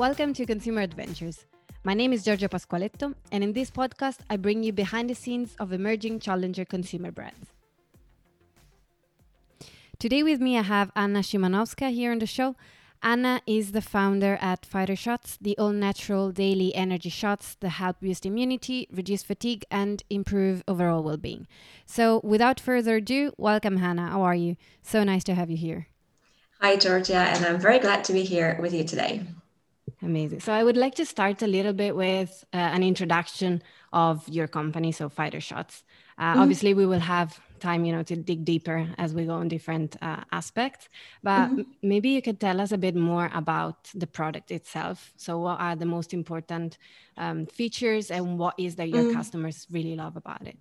Welcome to Consumer Adventures. My name is Giorgio Pasqualetto, and in this podcast, I bring you behind the scenes of emerging challenger consumer brands. Today, with me, I have Anna Szymanowska here on the show. Anna is the founder at Fighter Shots, the all natural daily energy shots that help boost immunity, reduce fatigue, and improve overall well being. So, without further ado, welcome, Anna. How are you? So nice to have you here. Hi, Georgia, and I'm very glad to be here with you today. Amazing. So I would like to start a little bit with uh, an introduction of your company, so Fighter Shots. Uh, mm-hmm. Obviously, we will have time, you know, to dig deeper as we go on different uh, aspects. But mm-hmm. maybe you could tell us a bit more about the product itself. So, what are the most important um, features, and what is that your mm-hmm. customers really love about it?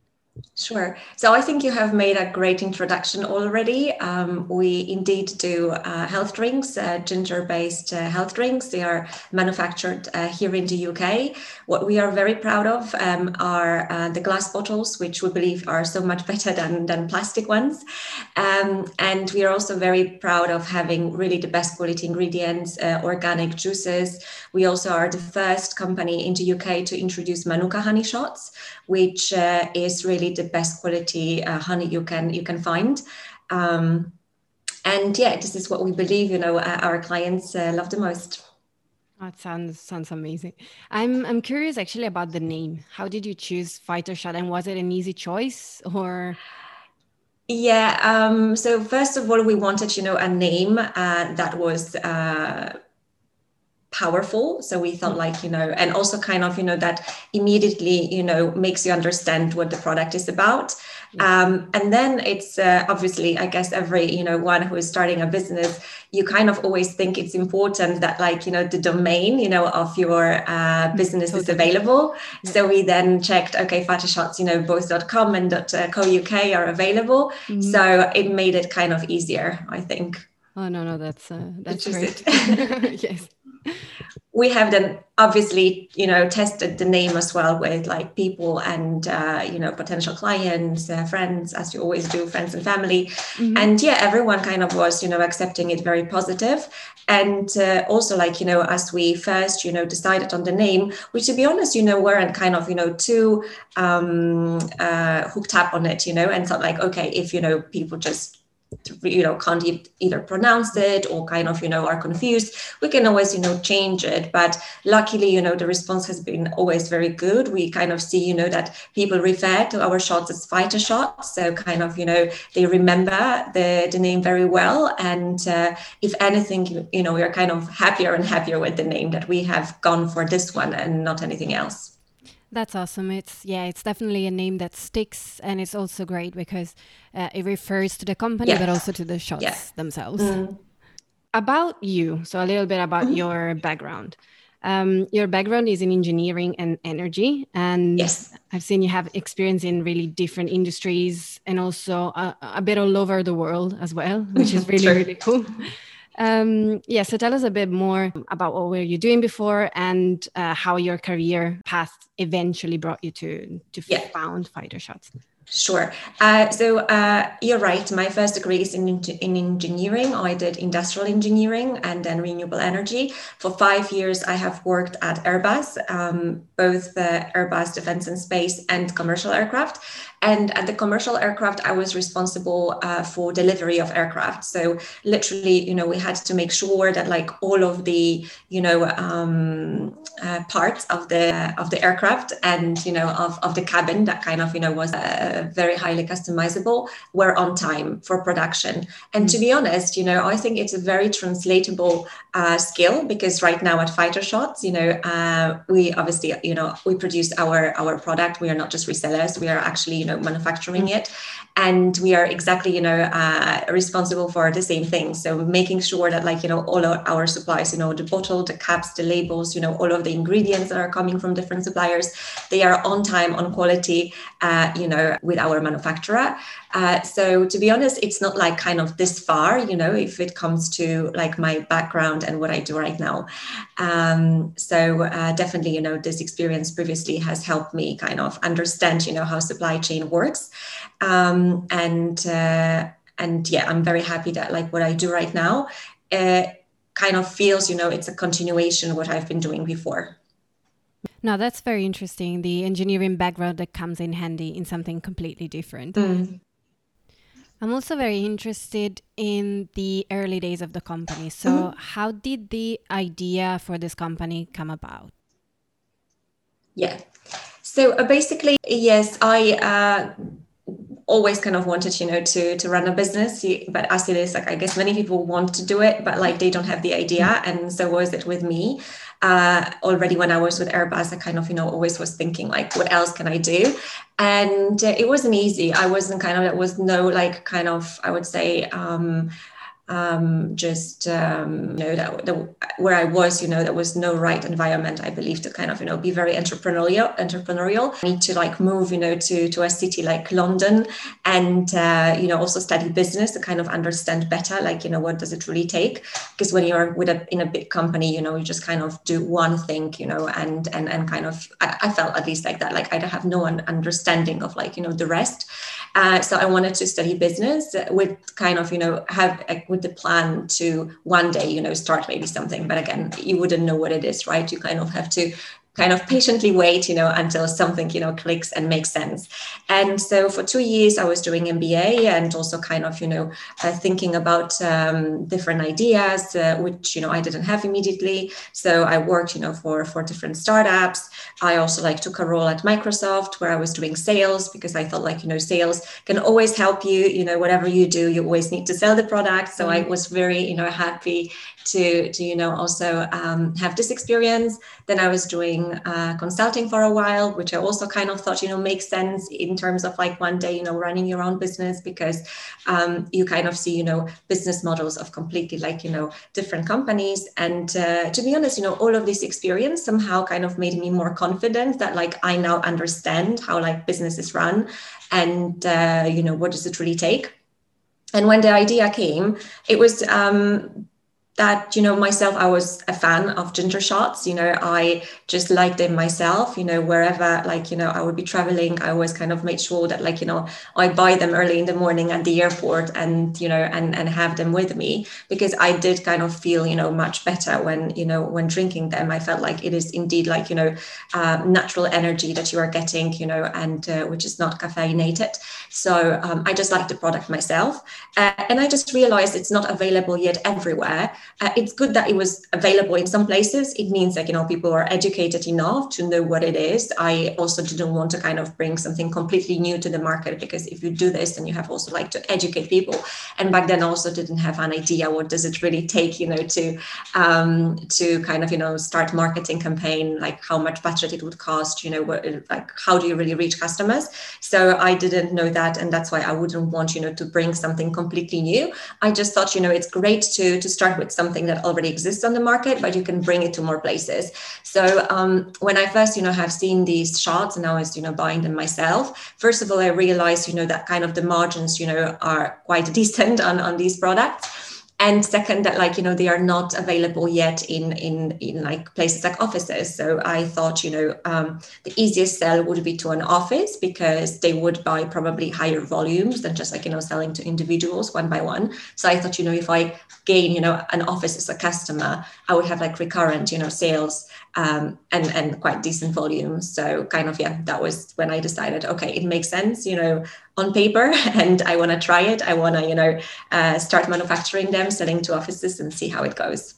Sure. So I think you have made a great introduction already. Um, we indeed do uh, health drinks, uh, ginger based uh, health drinks. They are manufactured uh, here in the UK. What we are very proud of um, are uh, the glass bottles, which we believe are so much better than, than plastic ones. Um, and we are also very proud of having really the best quality ingredients, uh, organic juices. We also are the first company in the UK to introduce Manuka honey shots, which is really the best quality uh, honey you can you can find. Um, and yeah, this is what we believe. You know, uh, our clients uh, love the most. That sounds sounds amazing. I'm I'm curious actually about the name. How did you choose Fighter Shot, and was it an easy choice or? Yeah. Um, so first of all, we wanted, you know, a name uh, that was uh, powerful. So we felt like you know and also kind of you know that immediately you know makes you understand what the product is about. Um, and then it's uh, obviously i guess every you know one who is starting a business you kind of always think it's important that like you know the domain you know of your uh, business totally. is available. Yeah. so we then checked okay shots you know both.com and .co uk are available. Mm-hmm. so it made it kind of easier i think. Oh no no that's uh, that's great. yes we have then obviously you know tested the name as well with like people and uh, you know potential clients uh, friends as you always do friends and family mm-hmm. and yeah everyone kind of was you know accepting it very positive and uh, also like you know as we first you know decided on the name which to be honest you know weren't kind of you know too um, uh, hooked up on it you know and thought like okay if you know people just you know can't either pronounce it or kind of you know are confused we can always you know change it. But luckily you know the response has been always very good. We kind of see you know that people refer to our shots as fighter shots. So kind of you know they remember the the name very well. And uh, if anything you know we are kind of happier and happier with the name that we have gone for this one and not anything else that's awesome. It's yeah, it's definitely a name that sticks, and it's also great because uh, it refers to the company, but also to the shots yeah. themselves. Mm. About you, so a little bit about mm. your background. Um, your background is in engineering and energy, and yes. I've seen you have experience in really different industries and also a, a bit all over the world as well, which is really really cool. Um, yeah, so tell us a bit more about what were you doing before and uh, how your career path eventually brought you to to yeah. found Fighter Shots. Sure. Uh, so uh, you're right. My first degree is in, in engineering. I did industrial engineering and then renewable energy. For five years, I have worked at Airbus, um, both the Airbus Defense and Space and commercial aircraft. And at the commercial aircraft, I was responsible uh, for delivery of aircraft. So literally, you know, we had to make sure that like all of the, you know, um, uh, parts of the of the aircraft and you know of, of the cabin that kind of you know was uh, very highly customizable were on time for production. And to be honest, you know, I think it's a very translatable uh, skill because right now at Fighter Shots, you know, uh, we obviously, you know, we produce our our product. We are not just resellers. We are actually, you know, manufacturing mm. it, and we are exactly, you know, uh, responsible for the same thing. So making sure that, like, you know, all our supplies, you know, the bottle, the caps, the labels, you know, all of the ingredients that are coming from different suppliers, they are on time, on quality, uh, you know, with our manufacturer. Uh, so to be honest, it's not like kind of this far, you know, if it comes to like my background and what I do right now. Um, so uh, definitely, you know, this experience previously has helped me kind of understand, you know, how supply chain works. Um, and uh, and yeah, I'm very happy that like what I do right now. Uh, kind of feels, you know, it's a continuation of what I've been doing before. Now that's very interesting. The engineering background that comes in handy in something completely different. Mm. I'm also very interested in the early days of the company. So, mm-hmm. how did the idea for this company come about? Yeah. So, uh, basically, yes, I uh, always kind of wanted, you know, to to run a business. But as it is, like I guess many people want to do it, but like they don't have the idea. And so was it with me uh, already when I was with Airbus, I kind of, you know, always was thinking like, what else can I do? And uh, it wasn't easy. I wasn't kind of, there was no like kind of, I would say, um, um, just um, you know that, that, where I was, you know, there was no right environment, I believe, to kind of you know be very entrepreneurial. Entrepreneurial. I need to like move, you know, to to a city like London, and uh, you know also study business to kind of understand better, like you know what does it really take? Because when you're with a in a big company, you know, you just kind of do one thing, you know, and and and kind of I, I felt at least like that, like I have no understanding of like you know the rest. Uh, so I wanted to study business with kind of you know have a, with the plan to one day you know start maybe something? But again you wouldn't know what it is right? You kind of have to kind of patiently wait, you know, until something, you know, clicks and makes sense. And so for two years, I was doing MBA and also kind of, you know, uh, thinking about um, different ideas, uh, which, you know, I didn't have immediately. So I worked, you know, for, for different startups. I also like took a role at Microsoft where I was doing sales because I thought like, you know, sales can always help you, you know, whatever you do, you always need to sell the product. So mm-hmm. I was very, you know, happy to, to you know, also um, have this experience. Then I was doing uh, consulting for a while, which I also kind of thought, you know, makes sense in terms of like one day, you know, running your own business because um, you kind of see, you know, business models of completely like, you know, different companies. And uh, to be honest, you know, all of this experience somehow kind of made me more confident that like I now understand how like business is run and, uh, you know, what does it really take? And when the idea came, it was um, that you know myself i was a fan of ginger shots. You know i just liked them myself. You know wherever like you know i would be traveling i always kind of made sure that like you know i buy them early in the morning at the airport and you know and and have them with me because i did kind of feel you know much better when you know when drinking them. I felt like it is indeed like you know uh, natural energy that you are getting you know and uh, which is not caffeinated. So um, i just like the product myself. Uh, and i just realized it's not available yet everywhere uh, it's good that it was available in some places. It means that you know people are educated enough to know what it is. I also didn't want to kind of bring something completely new to the market because if you do this, then you have also like to educate people. And back then, also didn't have an idea what does it really take, you know, to um, to kind of you know start marketing campaign, like how much budget it would cost, you know, what like how do you really reach customers? So I didn't know that, and that's why I wouldn't want you know to bring something completely new. I just thought you know it's great to to start with something that already exists on the market, but you can bring it to more places. So um, when I first, you know, have seen these shots and I was, you know, buying them myself, first of all, I realized, you know, that kind of the margins, you know, are quite decent on, on these products and second that like you know they are not available yet in in in like places like offices. So i thought you know um, the easiest sell would be to an office because they would buy probably higher volumes than just like you know selling to individuals one by one. So i thought you know if i gain you know an office as a customer i would have like recurrent you know sales um, and and quite decent volumes so kind of yeah that was when i decided okay it makes sense you know on paper and I want to try it. I want to, you know, uh, start manufacturing them, selling to offices and see how it goes.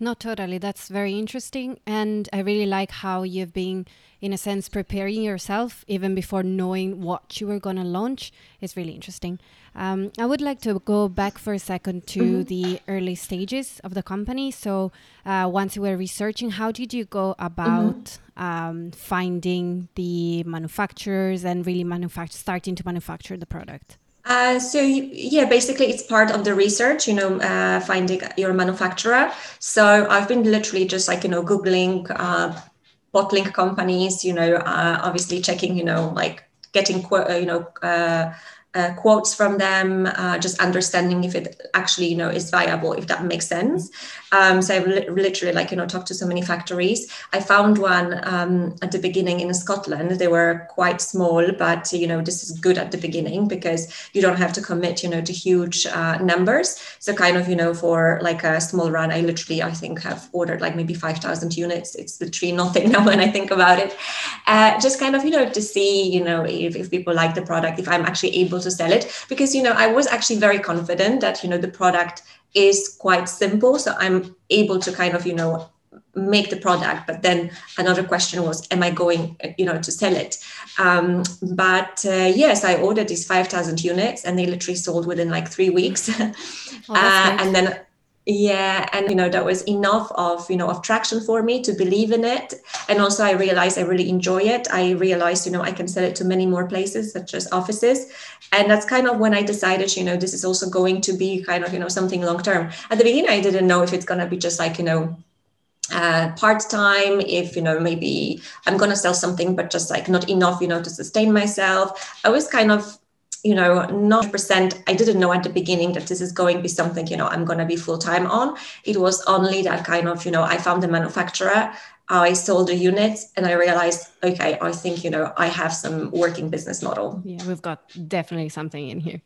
No, totally. That's very interesting. And I really like how you've been, in a sense, preparing yourself even before knowing what you were going to launch. It's really interesting. Um, I would like to go back for a second to mm-hmm. the early stages of the company. So, uh, once you were researching, how did you go about mm-hmm. um, finding the manufacturers and really manufacture, starting to manufacture the product? Uh, so yeah, basically it's part of the research, you know, uh, finding your manufacturer. So I've been literally just like, you know, Googling uh, bottling companies, you know, uh, obviously checking, you know, like getting, uh, you know, uh, quotes from them, uh, just understanding if it actually, you know, is viable, if that makes sense. Um, so I've li- literally like, you know, talked to so many factories. I found one um, at the beginning in Scotland. They were quite small, but, you know, this is good at the beginning because you don't have to commit, you know, to huge uh, numbers. So kind of, you know, for like a small run, I literally, I think have ordered like maybe 5,000 units. It's literally nothing now when I think about it. Uh, just kind of, you know, to see, you know, if, if people like the product, if I'm actually able to sell it. Because, you know, I was actually very confident that, you know, the product is quite simple. So I'm able to kind of, you know, make the product but then another question was am i going you know to sell it um, but uh, yes i ordered these 5000 units and they literally sold within like three weeks oh, uh, and then yeah and you know that was enough of you know of traction for me to believe in it. And also i realized i really enjoy it. I realized you know i can sell it to many more places such as offices. And that's kind of when i decided you know this is also going to be kind of you know something long term at the beginning i didn't know if it's going to be just like you know uh, part time if you know maybe i'm going to sell something but just like not enough you know to sustain myself. I was kind of you know, not percent. I didn't know at the beginning that this is going to be something, you know, I'm going to be full time on. It was only that kind of, you know, I found the manufacturer, I sold the units, and I realized, okay, I think, you know, I have some working business model. Yeah, we've got definitely something in here.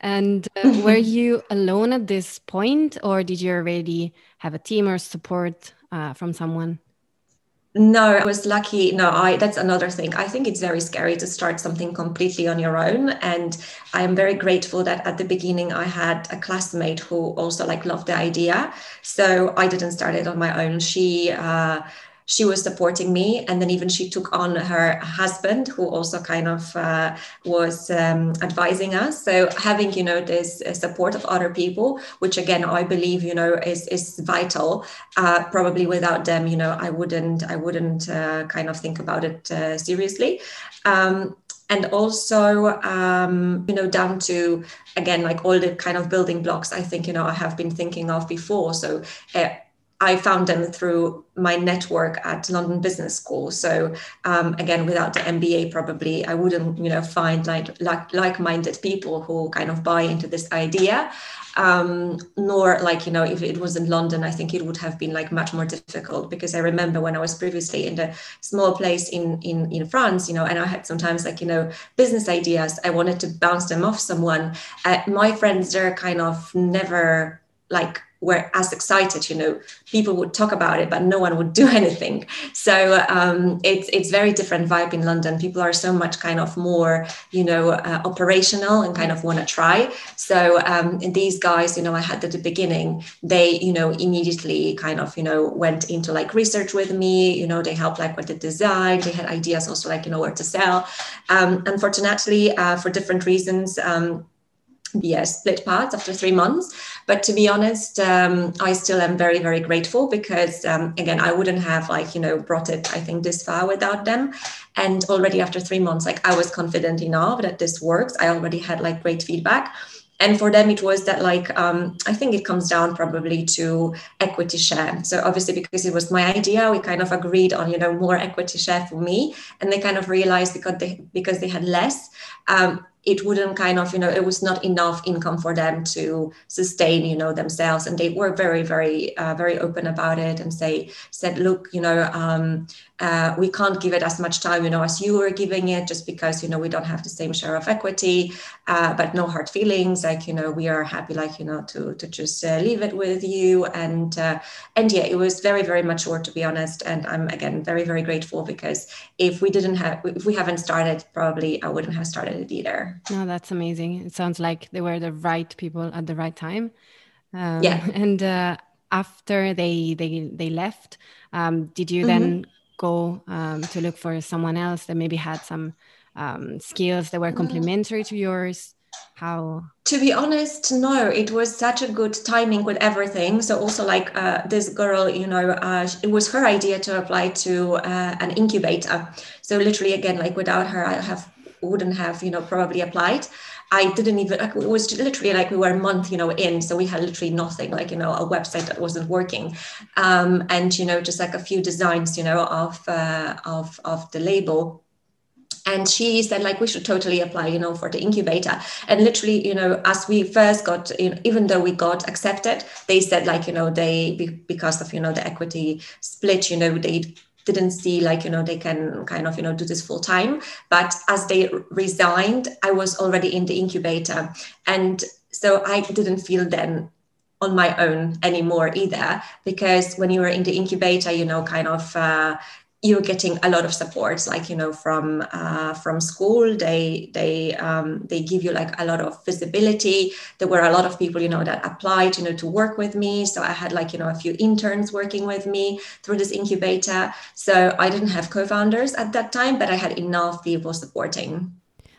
And uh, were you alone at this point, or did you already have a team or support uh, from someone? No, I was lucky. No, I that's another thing. I think it's very scary to start something completely on your own. And I am very grateful that at the beginning I had a classmate who also like loved the idea. So I didn't start it on my own. She uh she was supporting me and then even she took on her husband who also kind of uh, was um, advising us. So having you know this uh, support of other people which again i believe you know is is vital uh, probably without them you know i wouldn't i wouldn't uh, kind of think about it uh, seriously. Um, and also um, you know down to again like all the kind of building blocks i think you know i have been thinking of before. So uh, I found them through my network at London Business School. So um, again, without the MBA, probably I wouldn't, you know, find like like like-minded people who kind of buy into this idea. Um, nor like you know, if it was in London, I think it would have been like much more difficult because I remember when I was previously in the small place in in in France, you know, and I had sometimes like you know business ideas. I wanted to bounce them off someone. Uh, my friends, they're kind of never like were as excited you know people would talk about it but no one would do anything. So um, it's it's very different vibe in london. People are so much kind of more you know uh, operational and kind of want to try. So um, these guys you know i had at the beginning they you know immediately kind of you know went into like research with me. You know they helped like with the design. They had ideas also like you know where to sell. Um, unfortunately uh, for different reasons um, yeah, split paths after three months. But to be honest, um, I still am very, very grateful because, um, again, I wouldn't have like, you know, brought it, I think, this far without them. And already after three months, like I was confident enough that this works. I already had like great feedback. And for them, it was that like, um, I think it comes down probably to equity share. So obviously, because it was my idea, we kind of agreed on, you know, more equity share for me. And they kind of realized because they, because they had less, um, it wouldn't kind of you know it was not enough income for them to sustain you know themselves. And they were very very uh, very open about it and say said look you know um, uh, we can't give it as much time you know as you were giving it just because you know we don't have the same share of equity. Uh, but no hard feelings like you know we are happy like you know to to just uh, leave it with you. And uh, and yeah it was very very mature to be honest. And i'm again very very grateful because if we didn't have if we haven't started probably i wouldn't have started it either. No that's amazing. It sounds like they were the right people at the right time. Um, yeah. and uh, after they they they left um, did you mm-hmm. Go um, to look for someone else that maybe had some um, skills that were mm. complementary to yours? How? To be honest, no. It was such a good timing with everything. So also like uh, this girl, you know, uh, it was her idea to apply to uh, an incubator. So literally, again, like without her, I have wouldn't have, you know, probably applied. I didn't even, it was literally like we were a month, you know, in. So we had literally nothing, like, you know, a website that wasn't working. Um, and, you know, just like a few designs, you know, of, uh, of, of the label and she said like we should totally apply you know for the incubator and literally you know as we first got you know, even though we got accepted they said like you know they because of you know the equity split you know they didn't see like you know they can kind of you know do this full time but as they resigned i was already in the incubator. And so i didn't feel then on my own anymore either because when you were in the incubator you know kind of uh, you're getting a lot of supports like you know from uh, from school. They they um, they give you like a lot of visibility. There were a lot of people you know that applied you know to work with me. So i had like you know a few interns working with me through this incubator. So i didn't have co-founders at that time but i had enough people supporting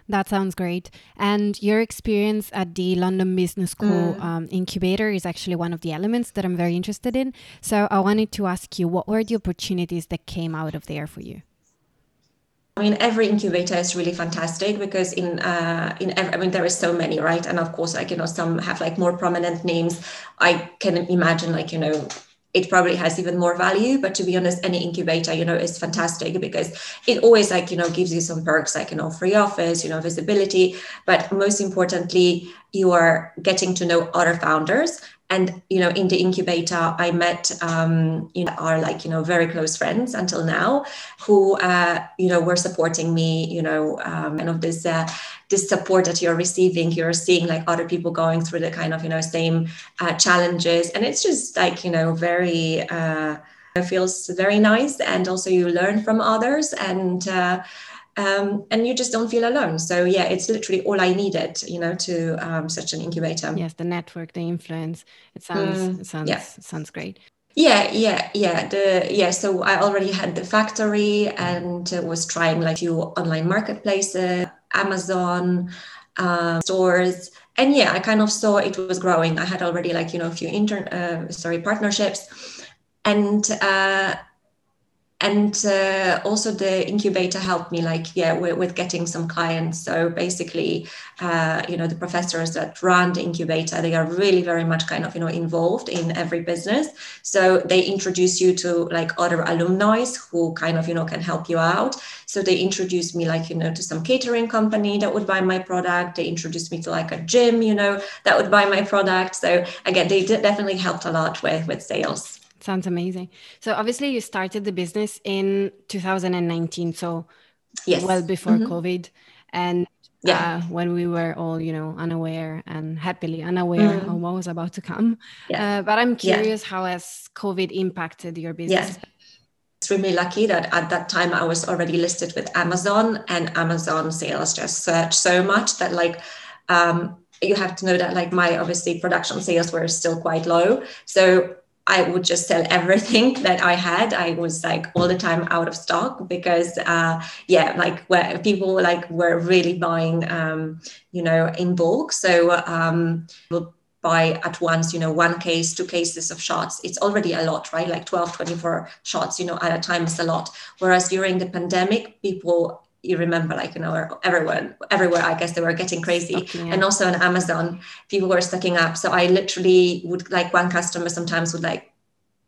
that sounds great. And your experience at the London Business School mm. um, incubator is actually one of the elements that I'm very interested in. So I wanted to ask you, what were the opportunities that came out of there for you? I mean, every incubator is really fantastic because in uh, in every, I mean there is so many, right? And of course, like you know, some have like more prominent names. I can imagine, like you know, it probably has even more value but to be honest any incubator you know is fantastic because it always like you know gives you some perks like you know free office you know visibility. But most importantly you are getting to know other founders and you know in the incubator i met um, you know are like you know very close friends until now who uh, you know were supporting me you know um, of this uh, this support that you're receiving you're seeing like other people going through the kind of you know same uh, challenges. And it's just like you know very uh, it feels very nice. And also you learn from others. And uh, um, and you just don't feel alone. So yeah, it's literally all I needed, you know, to um, such an incubator. Yes, the network, the influence. It sounds mm, it sounds yeah. sounds great. Yeah, yeah, yeah. The yeah. So I already had the factory and was trying like few online marketplaces, Amazon uh, stores, and yeah, I kind of saw it was growing. I had already like you know a few intern uh, sorry partnerships, and uh, and uh, also the incubator helped me like yeah with, getting some clients. So basically uh, you know the professors that run the incubator they are really very much kind of you know involved in every business. So they introduce you to like other alumni who kind of you know can help you out. So they introduced me like you know to some catering company that would buy my product. They introduced me to like a gym you know that would buy my product. So again they definitely helped a lot with with sales Sounds amazing. So obviously you started the business in 2019, so yes. well before mm-hmm. COVID, and yeah. Uh, when we were all, you know, unaware and happily unaware mm-hmm. of what was about to come. Yeah. Uh, but I'm curious, yeah. how has COVID impacted your business? Yeah. Extremely lucky that at that time I was already listed with Amazon, and Amazon sales just surged so much that like. Um, you have to know that like my obviously production sales were still quite low so I would just sell everything that I had. I was like all the time out of stock because, uh, yeah, like where people like were really buying, um, you know, in bulk. So um, we'll buy at once, you know, one case, two cases of shots. It's already a lot, right? Like 12, 24 shots, you know, at a time is a lot. Whereas during the pandemic, people you remember like you know everyone everywhere i guess they were getting crazy. Stocking, and also on amazon people were stocking up. So i literally would like one customer sometimes would like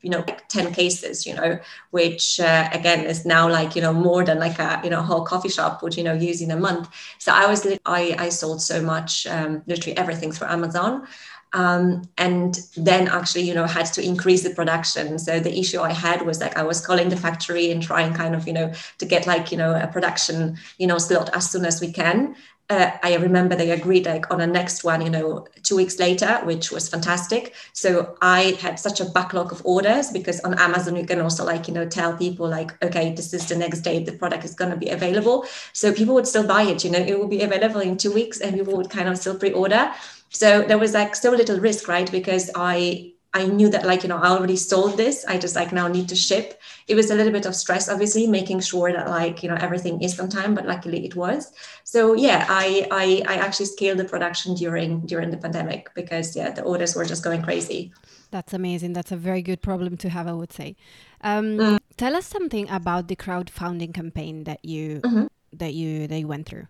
you know like 10 cases you know which uh, again is now like you know more than like a you know whole coffee shop would you know use in a month. So i was i i sold so much um, literally everything through amazon um, and then actually you know had to increase the production so the issue i had was like i was calling the factory and trying kind of you know to get like you know a production you know slot as soon as we can uh, I remember they agreed like on a next one, you know, two weeks later, which was fantastic. So I had such a backlog of orders because on Amazon you can also like you know tell people like, okay, this is the next day the product is going to be available. So people would still buy it. You know, it will be available in two weeks, and people would kind of still pre-order. So there was like so little risk, right? Because I I knew that like you know I already sold this. I just like now need to ship. It was a little bit of stress, obviously, making sure that like you know everything is on time. But luckily it was. So yeah, I I, I actually scaled the production during during the pandemic because yeah the orders were just going crazy. That's amazing. That's a very good problem to have, I would say. Um, mm. Tell us something about the crowdfunding campaign that you mm-hmm. that you that you went through.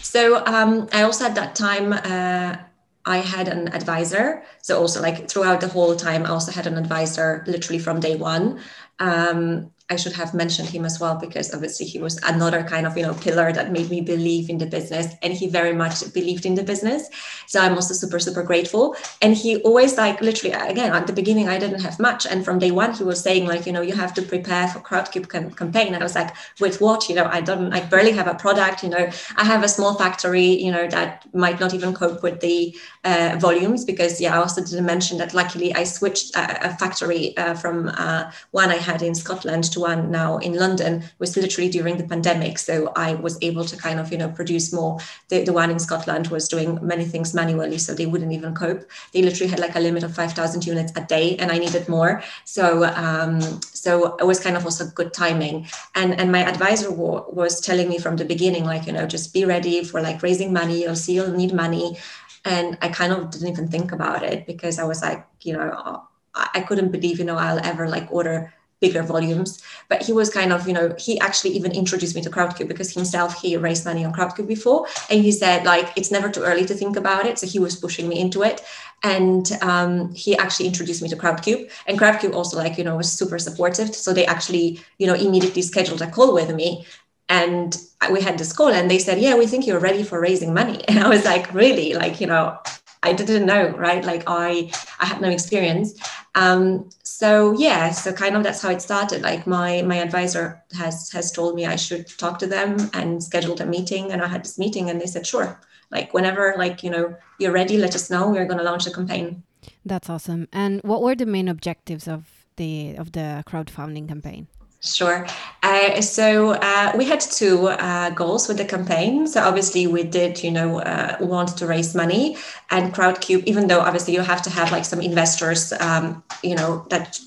So um, I also at that time. Uh, I had an advisor. So also like throughout the whole time, I also had an advisor literally from day one. Um, I should have mentioned him as well because obviously he was another kind of you know pillar that made me believe in the business, and he very much believed in the business. So I'm also super super grateful. And he always like literally again at the beginning I didn't have much, and from day one he was saying like you know you have to prepare for Crowdcube cam- campaign. I was like with what you know I don't I barely have a product. You know I have a small factory you know that might not even cope with the uh, volumes because yeah I also didn't mention that luckily I switched a, a factory uh, from uh, one I had in Scotland to one now in London was literally during the pandemic. So I was able to kind of, you know, produce more. The, the one in Scotland was doing many things manually, so they wouldn't even cope. They literally had like a limit of 5,000 units a day, and I needed more. So, um, so it was kind of also good timing. And and my advisor was telling me from the beginning, like, you know, just be ready for like raising money. You'll see you'll need money. And I kind of didn't even think about it because I was like, you know, I couldn't believe, you know, I'll ever like order bigger volumes. But he was kind of, you know, he actually even introduced me to Crowdcube because himself he raised money on Crowdcube before, and he said like it's never too early to think about it. So he was pushing me into it, and um, he actually introduced me to Crowdcube, and Crowdcube also like you know was super supportive. So they actually you know immediately scheduled a call with me. And we had this call, and they said, "Yeah, we think you're ready for raising money." And I was like, "Really? Like, you know, I didn't know, right? Like I I had no experience. Um, so yeah, so kind of that's how it started. Like my my advisor has has told me I should talk to them and scheduled a meeting, and I had this meeting, and they said sure. Like whenever like you know you're ready, let us know. We're going to launch a campaign. That's awesome. And what were the main objectives of the of the crowdfunding campaign? Sure. Uh, so uh, we had two uh, goals with the campaign. So obviously we did, you know, uh, want to raise money and Crowdcube, even though obviously you have to have like some investors, um, you know, that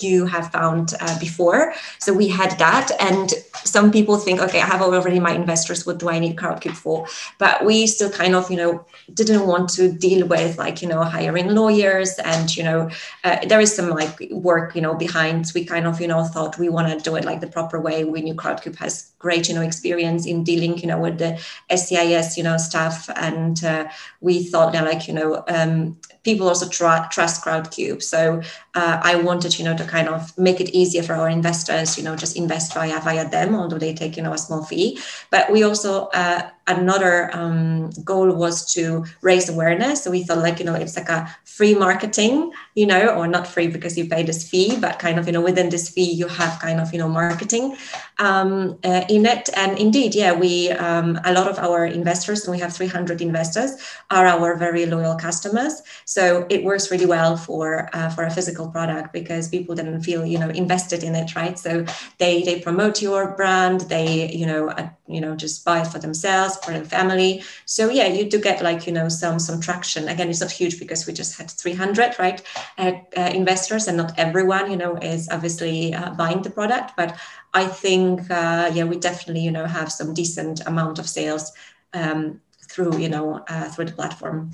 you have found uh, before. So we had that. And some people think, okay, I have already my investors. What do I need Crowdcube for? But we still kind of, you know, didn't want to deal with like, you know, hiring lawyers and, you know, uh, there is some like work, you know, behind. We kind of, you know, thought we want to do it like the proper way. We knew Crowdcube has great, you know, experience in dealing, you know, with the SEIS, you know, stuff. And uh, we thought, yeah, like, you know, um, people also tr- trust Crowdcube. So uh, I wanted, you know, to kind of make it easier for our investors, you know, just invest via via them, although they take, you know, a small fee. But we also uh, another um, goal was to raise awareness. So we thought like, you know, it's like a free marketing, you know, or not free because you pay this fee, but kind of, you know, within this fee, you have kind of, you know, marketing um, uh, in it. And indeed, yeah, we, um, a lot of our investors, and we have 300 investors, are our very loyal customers. So it works really well for, uh, for a physical product because people then feel, you know, invested in it, right? So they, they promote your brand, they, you know, you know, just buy for themselves for the family. So yeah, you do get like you know some some traction. Again, it's not huge because we just had 300 right uh, uh, investors, and not everyone you know is obviously uh, buying the product. But I think uh, yeah, we definitely you know have some decent amount of sales um, through you know uh, through the platform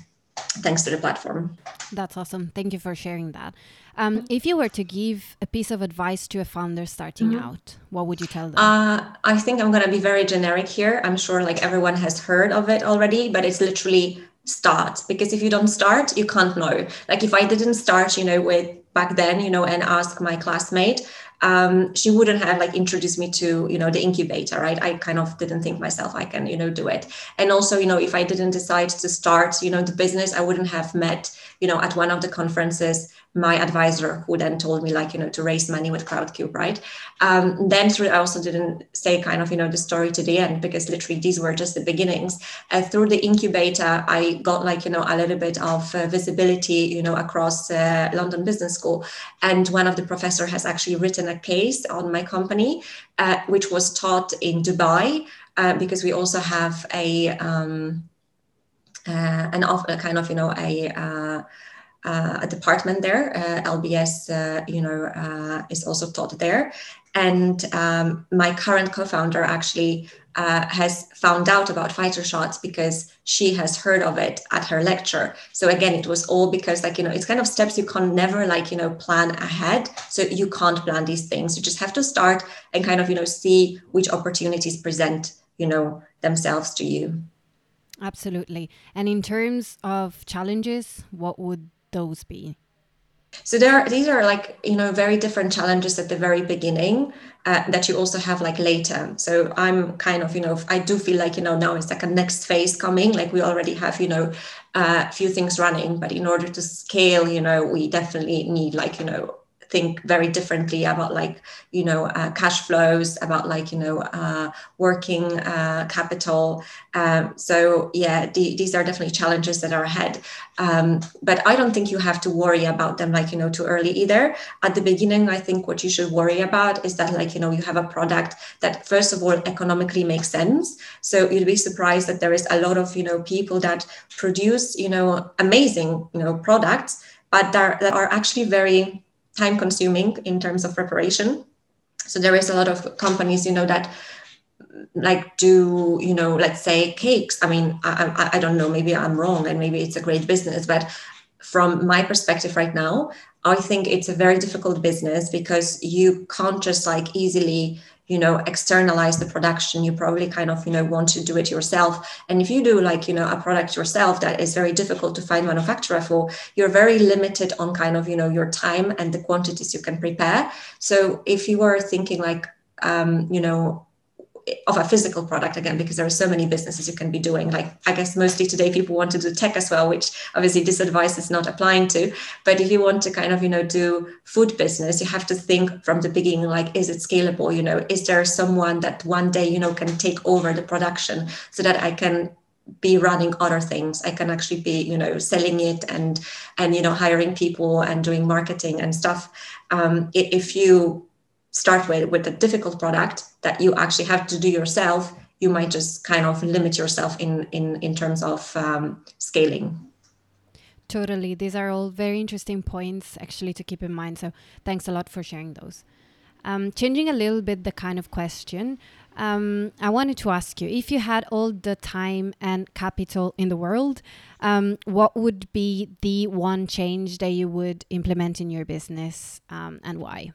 thanks to the platform. That's awesome. Thank you for sharing that. Um, if you were to give a piece of advice to a founder starting mm-hmm. out, what would you tell them? Uh, I think I'm going to be very generic here. I'm sure like everyone has heard of it already, but it's literally start because if you don't start, you can't know. Like if I didn't start, you know, with back then, you know, and ask my classmate, um, she wouldn't have like introduced me to you know the incubator right? I kind of didn't think myself i can you know do it. And also you know if i didn't decide to start you know the business i wouldn't have met you know at one of the conferences my advisor who then told me like you know to raise money with crowdcube right? Um, then through i also didn't say kind of you know the story to the end because literally these were just the beginnings. Uh, through the incubator i got like you know a little bit of uh, visibility you know across uh, london business school. And one of the professor has actually written a case on my company uh, which was taught in dubai uh, because we also have a um, uh, an off, kind of you know a uh, a department there. Uh, LBS, uh, you know, uh, is also taught there. And um, my current co-founder actually uh, has found out about fighter shots because she has heard of it at her lecture. So again, it was all because like you know, it's kind of steps you can never like you know plan ahead. So you can't plan these things. You just have to start and kind of you know see which opportunities present you know themselves to you. Absolutely. And in terms of challenges, what would those be? So there, are, these are like you know very different challenges at the very beginning uh, that you also have like later. So I'm kind of you know I do feel like you know now it's like a next phase coming. Like we already have you know uh, a few things running, but in order to scale, you know we definitely need like you know think very differently about like you know uh, cash flows about like you know uh, working uh, capital. Um, so yeah the, these are definitely challenges that are ahead. Um, but i don't think you have to worry about them like you know too early either. At the beginning i think what you should worry about is that like you know you have a product that first of all economically makes sense. So you'd be surprised that there is a lot of you know people that produce you know amazing you know products but that are actually very time consuming in terms of preparation. So there is a lot of companies you know that like do you know let's say cakes. I mean I, I, I don't know maybe i'm wrong and maybe it's a great business but from my perspective right now i think it's a very difficult business because you can't just like easily you know externalize the production you probably kind of you know want to do it yourself. And if you do like you know a product yourself that is very difficult to find manufacturer for you're very limited on kind of you know your time and the quantities you can prepare. So if you are thinking like um, you know of a physical product again because there are so many businesses you can be doing. Like i guess mostly today people want to do tech as well which obviously this advice is not applying to. But if you want to kind of you know do food business you have to think from the beginning like is it scalable? You know is there someone that one day you know can take over the production so that i can be running other things? I can actually be you know selling it and and you know hiring people and doing marketing and stuff. Um, if you start with with a difficult product that you actually have to do yourself you might just kind of limit yourself in in in terms of um, scaling. Totally. These are all very interesting points actually to keep in mind. So thanks a lot for sharing those. Um, changing a little bit the kind of question um, i wanted to ask you if you had all the time and capital in the world um, what would be the one change that you would implement in your business um, and why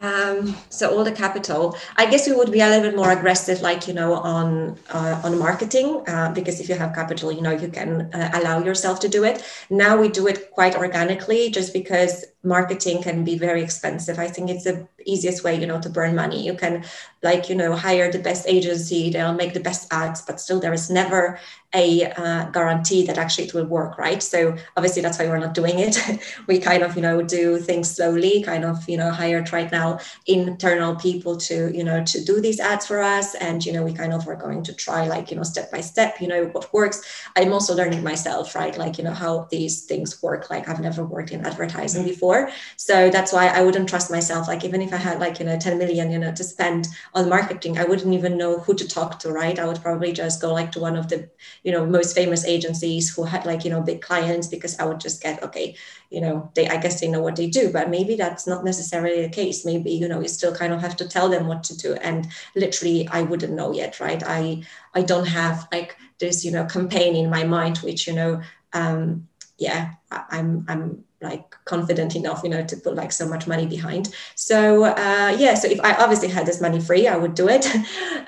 um, so all the capital, I guess we would be a little bit more aggressive, like you know, on uh, on marketing, uh, because if you have capital, you know, you can uh, allow yourself to do it. Now we do it quite organically, just because marketing can be very expensive. I think it's the easiest way, you know, to burn money. You can, like you know, hire the best agency, they'll make the best ads, but still there is never a uh, guarantee that actually it will work, right? So obviously that's why we're not doing it. we kind of, you know, do things slowly, kind of, you know, hired right now internal people to, you know, to do these ads for us. And, you know, we kind of are going to try like, you know, step by step, you know, what works. I'm also learning myself, right? Like, you know, how these things work. Like I've never worked in advertising before. So that's why I wouldn't trust myself. Like even if I had like, you know, 10 million, you know, to spend on marketing, I wouldn't even know who to talk to, right? I would probably just go like to one of the you know most famous agencies who had like you know big clients because i would just get okay you know they i guess they know what they do. But maybe that's not necessarily the case. Maybe you know you still kind of have to tell them what to do. And literally i wouldn't know yet right? I i don't have like this you know campaign in my mind which you know um yeah i'm i'm like confident enough you know to put like so much money behind. So uh, yeah so if i obviously had this money free i would do it.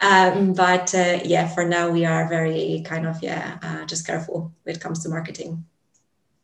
Um, but uh, yeah for now we are very kind of yeah uh, just careful when it comes to marketing.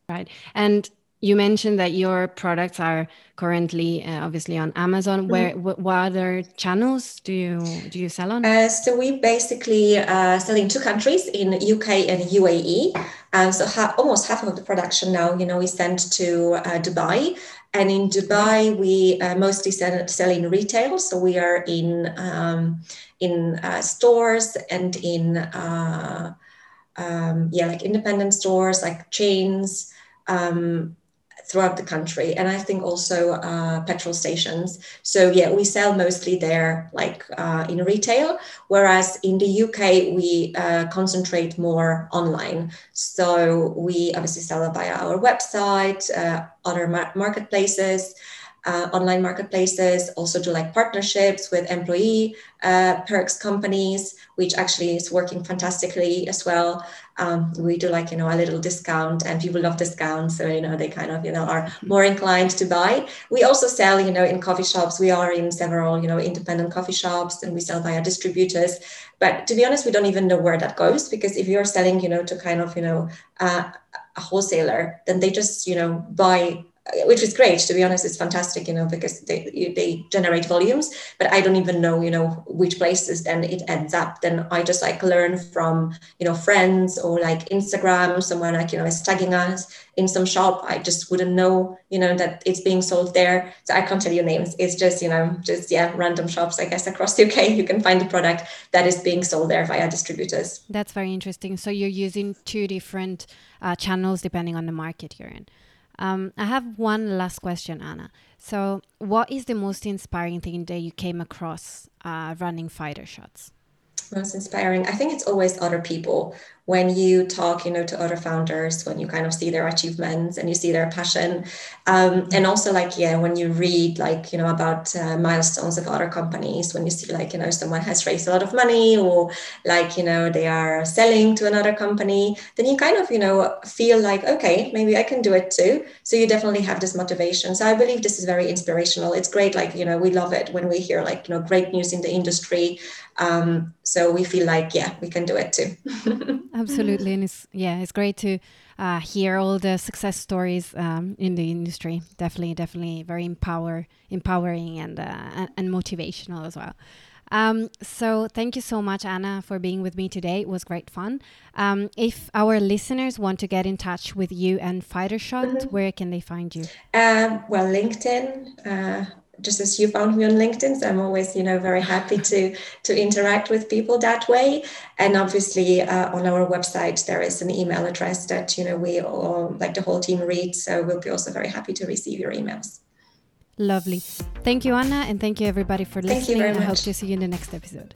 Right. And you mentioned that your products are currently uh, obviously on Amazon. Mm-hmm. Where what, what, other channels do you do you sell on? Uh, so we basically uh, sell in two countries, in UK and UAE. Um, so ha- almost half of the production now, you know, is sent to uh, Dubai. And in Dubai, we uh, mostly sell, sell in retail. So we are in um, in uh, stores and in um, yeah, like independent stores, like chains. Um, throughout the country and i think also uh, petrol stations. So yeah we sell mostly there like uh, in retail whereas in the uk we uh, concentrate more online. So we obviously sell via our website uh, other mar- marketplaces uh, online marketplaces, also do like partnerships with employee uh, perks companies, which actually is working fantastically as well. Um, we do like, you know, a little discount and people love discounts. So, you know, they kind of, you know, are more inclined to buy. We also sell, you know, in coffee shops. We are in several, you know, independent coffee shops and we sell via distributors. But to be honest, we don't even know where that goes because if you're selling, you know, to kind of, you know, uh, a wholesaler, then they just, you know, buy which is great to be honest it's fantastic you know because they they generate volumes but i don't even know you know which places then it ends up. Then i just like learn from you know friends or like instagram someone like you know is tagging us in some shop. I just wouldn't know you know that it's being sold there. So i can't tell you names. It's just you know just yeah random shops i guess across the uk you can find the product that is being sold there via distributors. That's very interesting. So you're using two different uh, channels depending on the market you're in um, I have one last question, Anna. So, what is the most inspiring thing that you came across uh, running fighter shots? Most inspiring. I think it's always other people when you talk you know to other founders when you kind of see their achievements and you see their passion. Um, and also like yeah when you read like you know about uh, milestones of other companies when you see like you know someone has raised a lot of money or like you know they are selling to another company then you kind of you know feel like okay maybe i can do it too. So you definitely have this motivation. So i believe this is very inspirational. It's great like you know we love it when we hear like you know great news in the industry. Um, so we feel like yeah we can do it too absolutely and it's yeah it's great to uh, hear all the success stories um, in the industry definitely definitely very empower empowering and uh, and motivational as well um, so thank you so much, Anna, for being with me today. It was great fun. Um, if our listeners want to get in touch with you and Fighter Shot, mm-hmm. where can they find you? Um, well, LinkedIn. Uh, just as you found me on LinkedIn. So I'm always, you know, very happy to to interact with people that way. And obviously, uh, on our website there is an email address that you know we all like the whole team reads. So we'll be also very happy to receive your emails. Lovely. Thank you, Anna, and thank you everybody for listening. Thank you I much. hope to see you in the next episode.